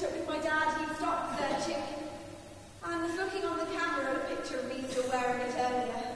Took with my dad, he stopped searching. And looking on the camera at a picture of me still wearing it earlier.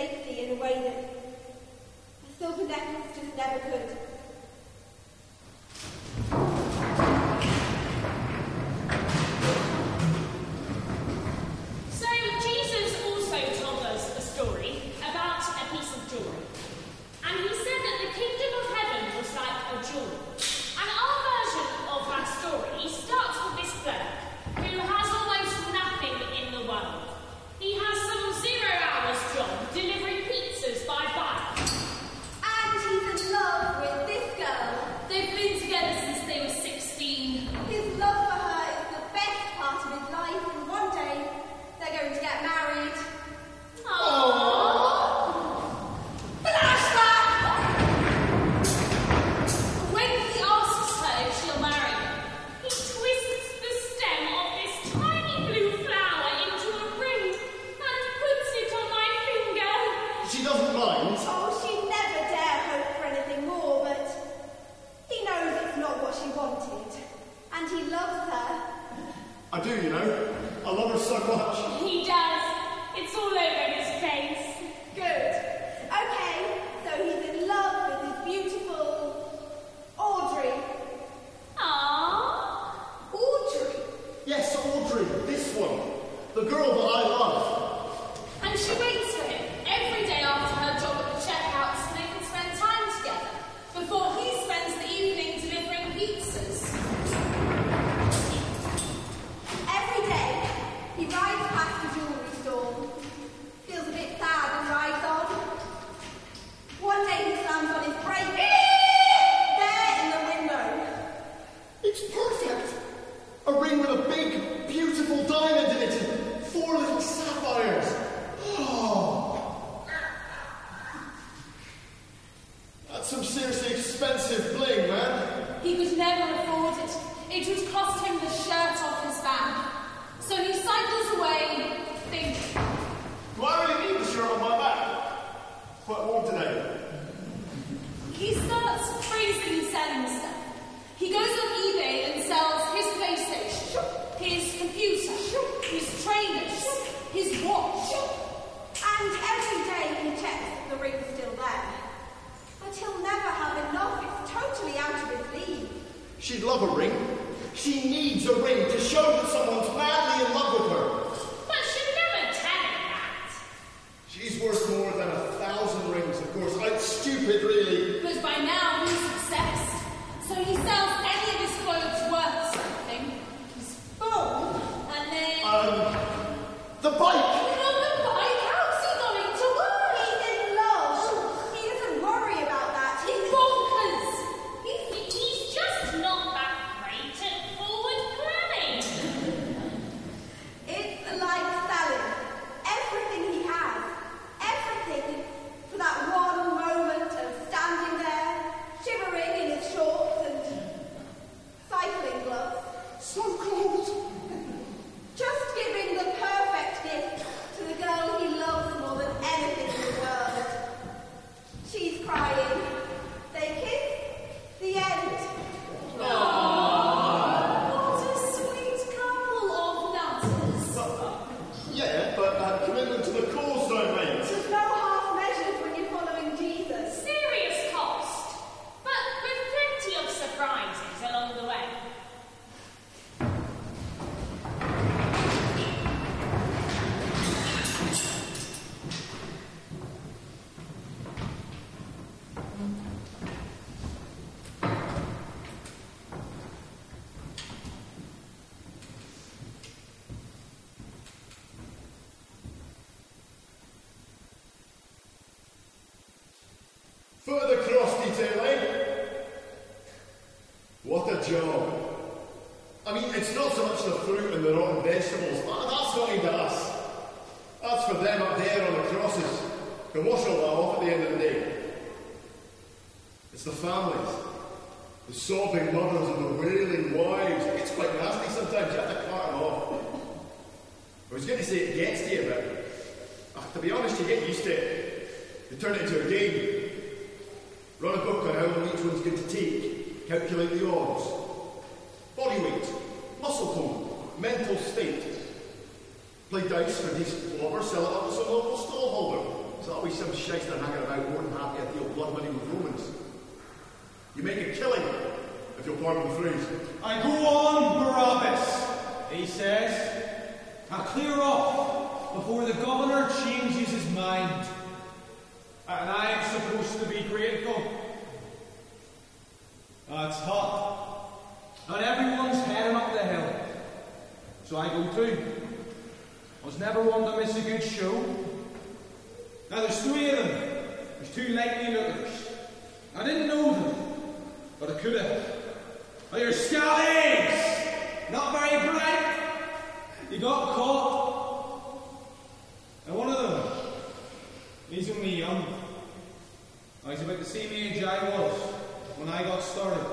safety in a way that a silver necklace just never could. Never it. It would cost him the shirt off his back. So he cycles away, thinking. Do I really need the shirt on my back? Quite warm today. He starts crazily selling stuff. He goes on eBay and sells his PlayStation, his computer, his trainers, his watch. And every day he checks if the ring's still there. But he'll never have enough. It's totally out of his league. She'd love a ring. She needs a ring to show that someone's madly in love with her. But she'd never tell him that. She's worth more than a thousand rings, of course. I'm stupid, really. But by now he's obsessed. So he sells any of his clothes worth something. He's full, and then. Um, the bike! Get on the bike, how's he going to work? He's in love. He doesn't worry about that. He's He's bonkers. He's, he's just not that great at forward planning. It's like selling everything he has, everything for that one moment of standing there, shivering in his shorts and cycling gloves. So cold! Just giving the perfect gift to the girl he loves more than anything in the world. She's crying. They kiss. The end. What a sweet couple of nutters. Yeah, but uh, commitment to the cause don't mind. There's no half measures when you're following Jesus. Serious cost, but with plenty of surprises along the way. Further cross detailing. What a job. I mean, it's not so much the fruit and the rotten vegetables. Ah, That's not aimed at us. That's for them up there on the crosses. To wash all that off at the end of the day. It's the families. The sobbing mothers and the wailing wives. It's quite nasty sometimes. You have to cut them off. I was going to say it gets to you, but ah, to be honest, you get used to it. You turn it into a game. Run a book on how long each one's going to take. Calculate the odds. Mental state. Play dice for decent clover, sell it up to some local stallholder. There's always some shyster hanging about more than happy to deal blood money with Romans. You make a killing, if you'll pardon the phrase. I go on, Barabbas, he says. I clear off before the governor changes his mind. And I am supposed to be grateful. It's hot. And everyone's heading up the hill. So I go too. I was never one to miss a good show. Now there's three of them. There's two likely lookers. I didn't know them, but I could have. Oh, you're scallies! Not very bright. You got caught. And one of them, he's only young. He's about the same age I was when I got started.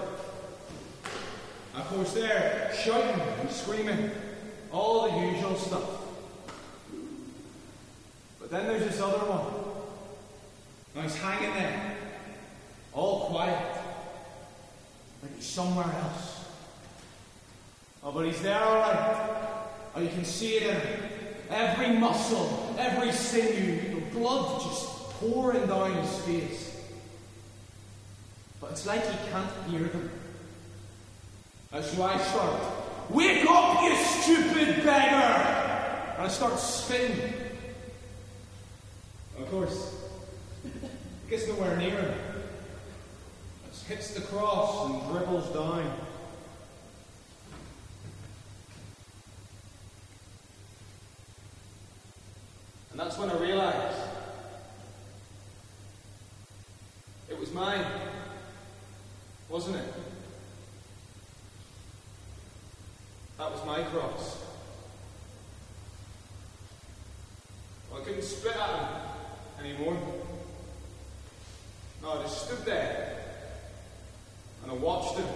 Of course, they're shouting and screaming, all the usual stuff. But then there's this other one. Now he's hanging there, all quiet, like he's somewhere else. Oh, but he's there all right. Oh, you can see it in him. Every muscle, every sinew, the blood just pouring down his face. But it's like he can't hear them. That's why I shout. Wake up, you stupid beggar! And I start spitting. Of course, it gets nowhere near him. It hits the cross and dribbles down. And that's when I realized it was mine, wasn't it? That was my cross. Well, I couldn't spit at him anymore. No, I just stood there and I watched him.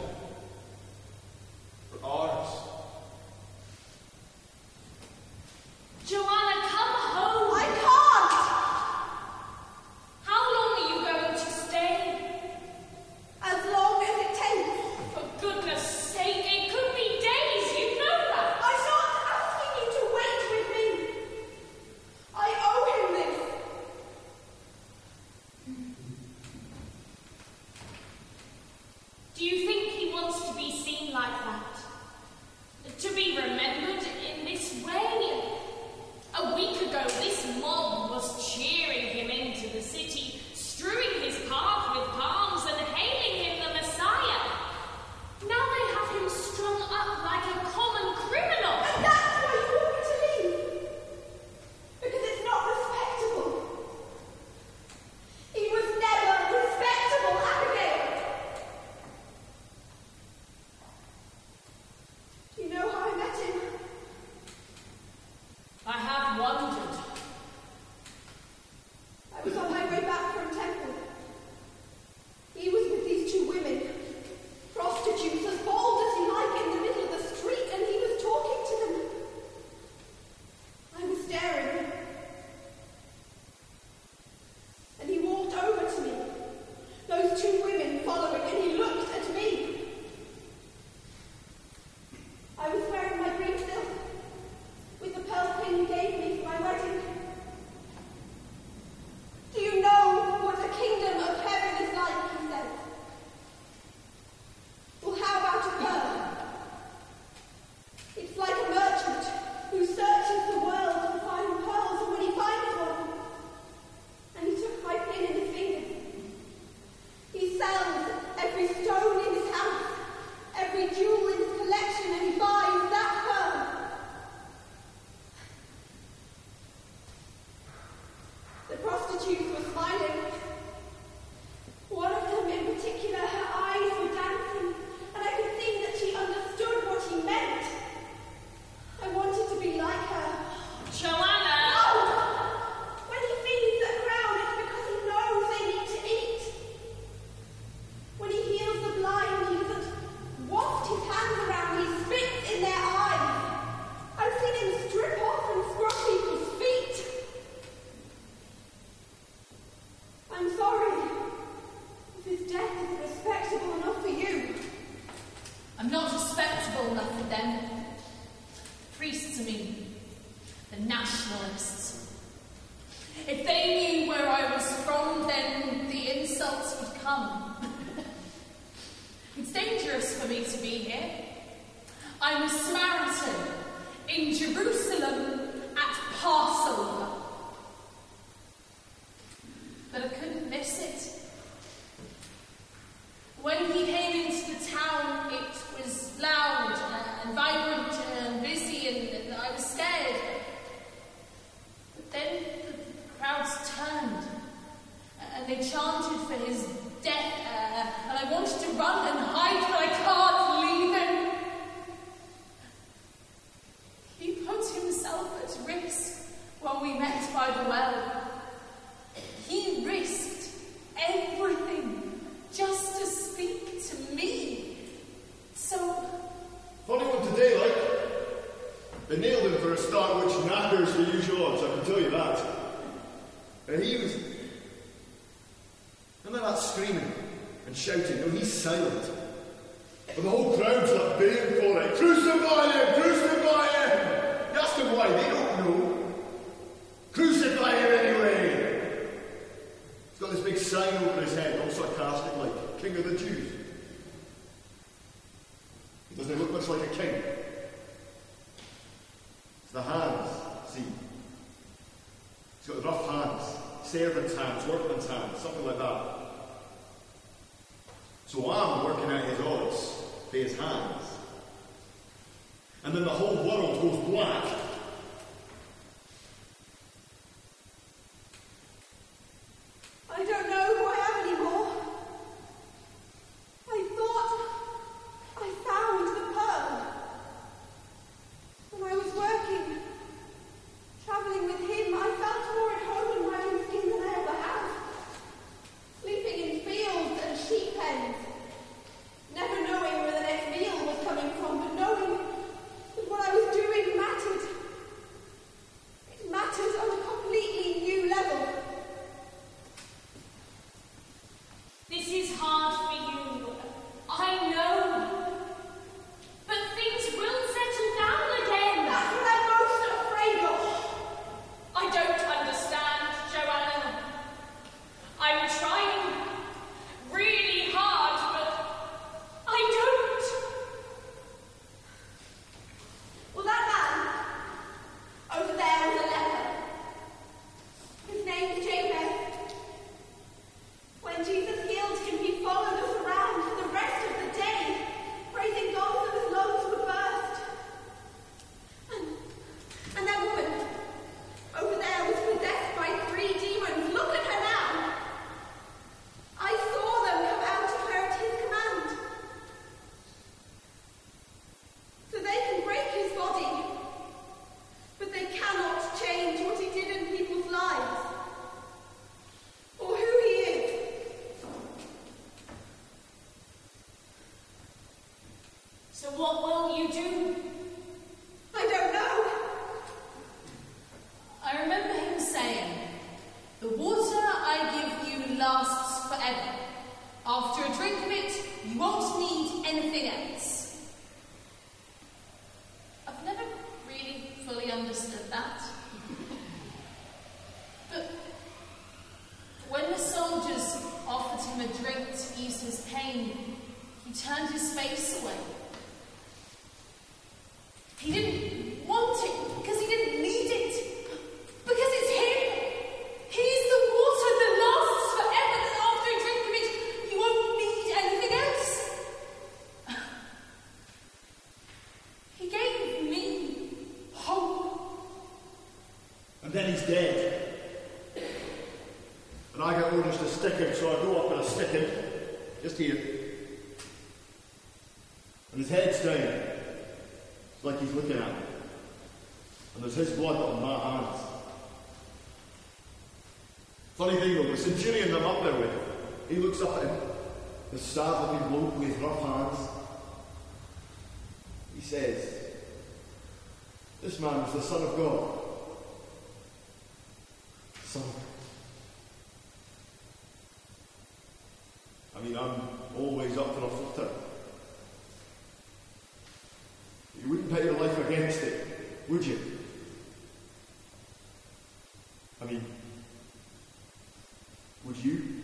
They chanted for his death, uh, and I wanted to run and hide No. Crucify him anyway. He's got this big sign over his head, all sarcastic like, King of the Jews. He doesn't look much like a king. It's the hands, see. He's got rough hands, servant's hands, workman's hands, something like that. So I'm working out his odds for his hands. And then the whole world goes black the Son of God. Son I mean, I'm always up for a flutter. You wouldn't put your life against it, would you? I mean, would you?